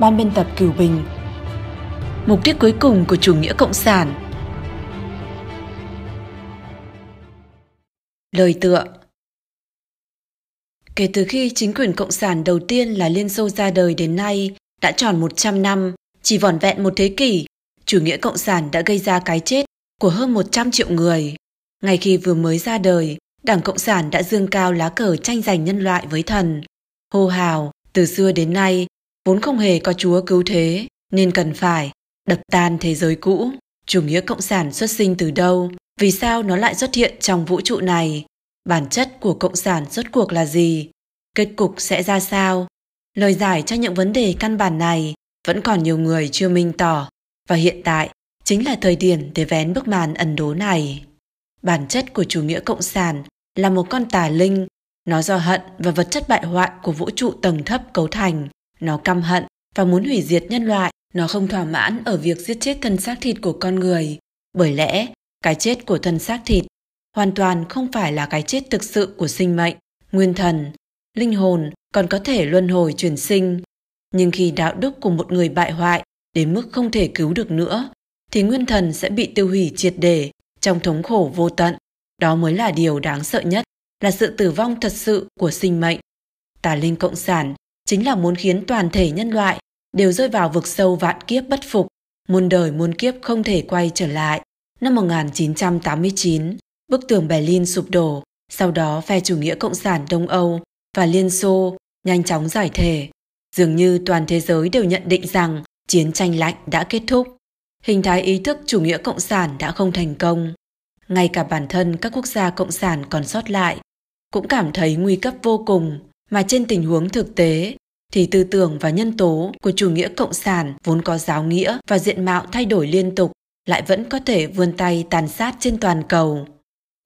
Ban biên tập Cửu Bình Mục đích cuối cùng của chủ nghĩa cộng sản Lời tựa Kể từ khi chính quyền cộng sản đầu tiên là Liên Xô ra đời đến nay đã tròn 100 năm, chỉ vỏn vẹn một thế kỷ, chủ nghĩa cộng sản đã gây ra cái chết của hơn 100 triệu người. Ngay khi vừa mới ra đời, Đảng Cộng sản đã dương cao lá cờ tranh giành nhân loại với thần. Hô hào, từ xưa đến nay, vốn không hề có chúa cứu thế, nên cần phải đập tan thế giới cũ. Chủ nghĩa cộng sản xuất sinh từ đâu? Vì sao nó lại xuất hiện trong vũ trụ này? Bản chất của cộng sản rốt cuộc là gì? Kết cục sẽ ra sao? Lời giải cho những vấn đề căn bản này vẫn còn nhiều người chưa minh tỏ và hiện tại chính là thời điểm để vén bức màn ẩn đố này. Bản chất của chủ nghĩa cộng sản là một con tà linh, nó do hận và vật chất bại hoại của vũ trụ tầng thấp cấu thành, nó căm hận và muốn hủy diệt nhân loại, nó không thỏa mãn ở việc giết chết thân xác thịt của con người, bởi lẽ cái chết của thân xác thịt hoàn toàn không phải là cái chết thực sự của sinh mệnh, nguyên thần, linh hồn còn có thể luân hồi chuyển sinh. Nhưng khi đạo đức của một người bại hoại đến mức không thể cứu được nữa, thì nguyên thần sẽ bị tiêu hủy triệt để trong thống khổ vô tận. Đó mới là điều đáng sợ nhất, là sự tử vong thật sự của sinh mệnh. Tà linh cộng sản chính là muốn khiến toàn thể nhân loại đều rơi vào vực sâu vạn kiếp bất phục, muôn đời muôn kiếp không thể quay trở lại. Năm 1989, bức tường Berlin sụp đổ, sau đó phe chủ nghĩa cộng sản Đông Âu và Liên Xô nhanh chóng giải thể. Dường như toàn thế giới đều nhận định rằng chiến tranh lạnh đã kết thúc. Hình thái ý thức chủ nghĩa cộng sản đã không thành công. Ngay cả bản thân các quốc gia cộng sản còn sót lại cũng cảm thấy nguy cấp vô cùng mà trên tình huống thực tế thì tư tưởng và nhân tố của chủ nghĩa cộng sản vốn có giáo nghĩa và diện mạo thay đổi liên tục lại vẫn có thể vươn tay tàn sát trên toàn cầu.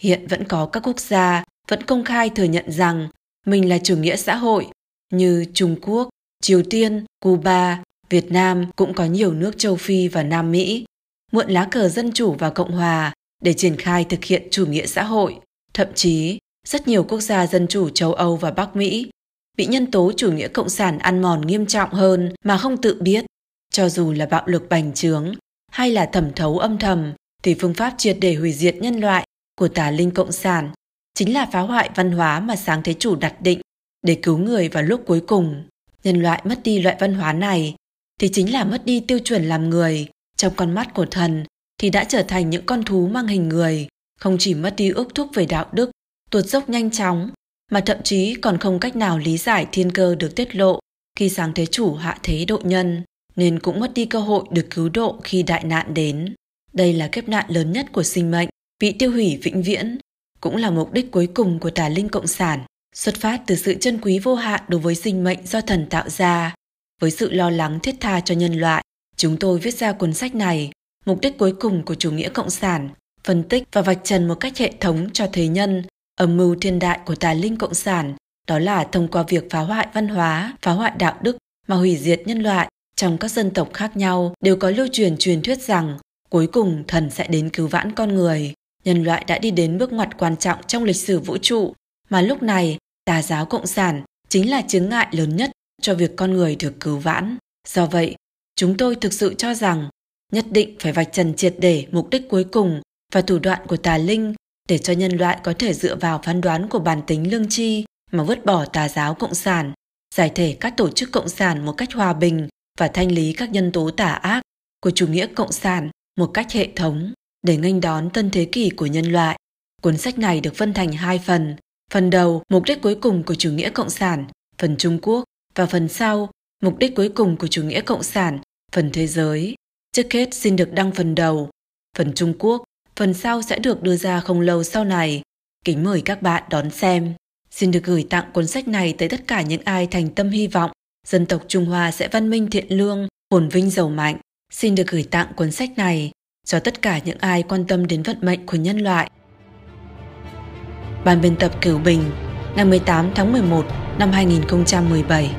Hiện vẫn có các quốc gia vẫn công khai thừa nhận rằng mình là chủ nghĩa xã hội như Trung Quốc, Triều Tiên, Cuba, Việt Nam cũng có nhiều nước châu Phi và Nam Mỹ mượn lá cờ dân chủ và cộng hòa để triển khai thực hiện chủ nghĩa xã hội. Thậm chí, rất nhiều quốc gia dân chủ châu Âu và Bắc Mỹ bị nhân tố chủ nghĩa cộng sản ăn mòn nghiêm trọng hơn mà không tự biết. Cho dù là bạo lực bành trướng hay là thẩm thấu âm thầm, thì phương pháp triệt để hủy diệt nhân loại của tà linh cộng sản chính là phá hoại văn hóa mà sáng thế chủ đặt định để cứu người vào lúc cuối cùng. Nhân loại mất đi loại văn hóa này thì chính là mất đi tiêu chuẩn làm người. Trong con mắt của thần thì đã trở thành những con thú mang hình người, không chỉ mất đi ước thúc về đạo đức, tuột dốc nhanh chóng, mà thậm chí còn không cách nào lý giải thiên cơ được tiết lộ khi sáng thế chủ hạ thế độ nhân, nên cũng mất đi cơ hội được cứu độ khi đại nạn đến. Đây là kiếp nạn lớn nhất của sinh mệnh, bị tiêu hủy vĩnh viễn, cũng là mục đích cuối cùng của tà linh cộng sản, xuất phát từ sự chân quý vô hạn đối với sinh mệnh do thần tạo ra. Với sự lo lắng thiết tha cho nhân loại, chúng tôi viết ra cuốn sách này, mục đích cuối cùng của chủ nghĩa cộng sản, phân tích và vạch trần một cách hệ thống cho thế nhân âm mưu thiên đại của tà linh cộng sản, đó là thông qua việc phá hoại văn hóa, phá hoại đạo đức mà hủy diệt nhân loại. Trong các dân tộc khác nhau đều có lưu truyền truyền thuyết rằng cuối cùng thần sẽ đến cứu vãn con người. Nhân loại đã đi đến bước ngoặt quan trọng trong lịch sử vũ trụ, mà lúc này tà giáo cộng sản chính là chứng ngại lớn nhất cho việc con người được cứu vãn. Do vậy, chúng tôi thực sự cho rằng nhất định phải vạch trần triệt để mục đích cuối cùng và thủ đoạn của tà linh để cho nhân loại có thể dựa vào phán đoán của bản tính lương tri mà vứt bỏ tà giáo cộng sản, giải thể các tổ chức cộng sản một cách hòa bình và thanh lý các nhân tố tà ác của chủ nghĩa cộng sản một cách hệ thống để nghênh đón tân thế kỷ của nhân loại. Cuốn sách này được phân thành hai phần. Phần đầu, mục đích cuối cùng của chủ nghĩa cộng sản, phần Trung Quốc, và phần sau, mục đích cuối cùng của chủ nghĩa cộng sản, phần thế giới. Trước hết xin được đăng phần đầu, phần Trung Quốc, phần sau sẽ được đưa ra không lâu sau này. Kính mời các bạn đón xem. Xin được gửi tặng cuốn sách này tới tất cả những ai thành tâm hy vọng dân tộc Trung Hoa sẽ văn minh thiện lương, phồn vinh giàu mạnh. Xin được gửi tặng cuốn sách này cho tất cả những ai quan tâm đến vận mệnh của nhân loại. Ban biên tập Cửu Bình, ngày 18 tháng 11 năm 2017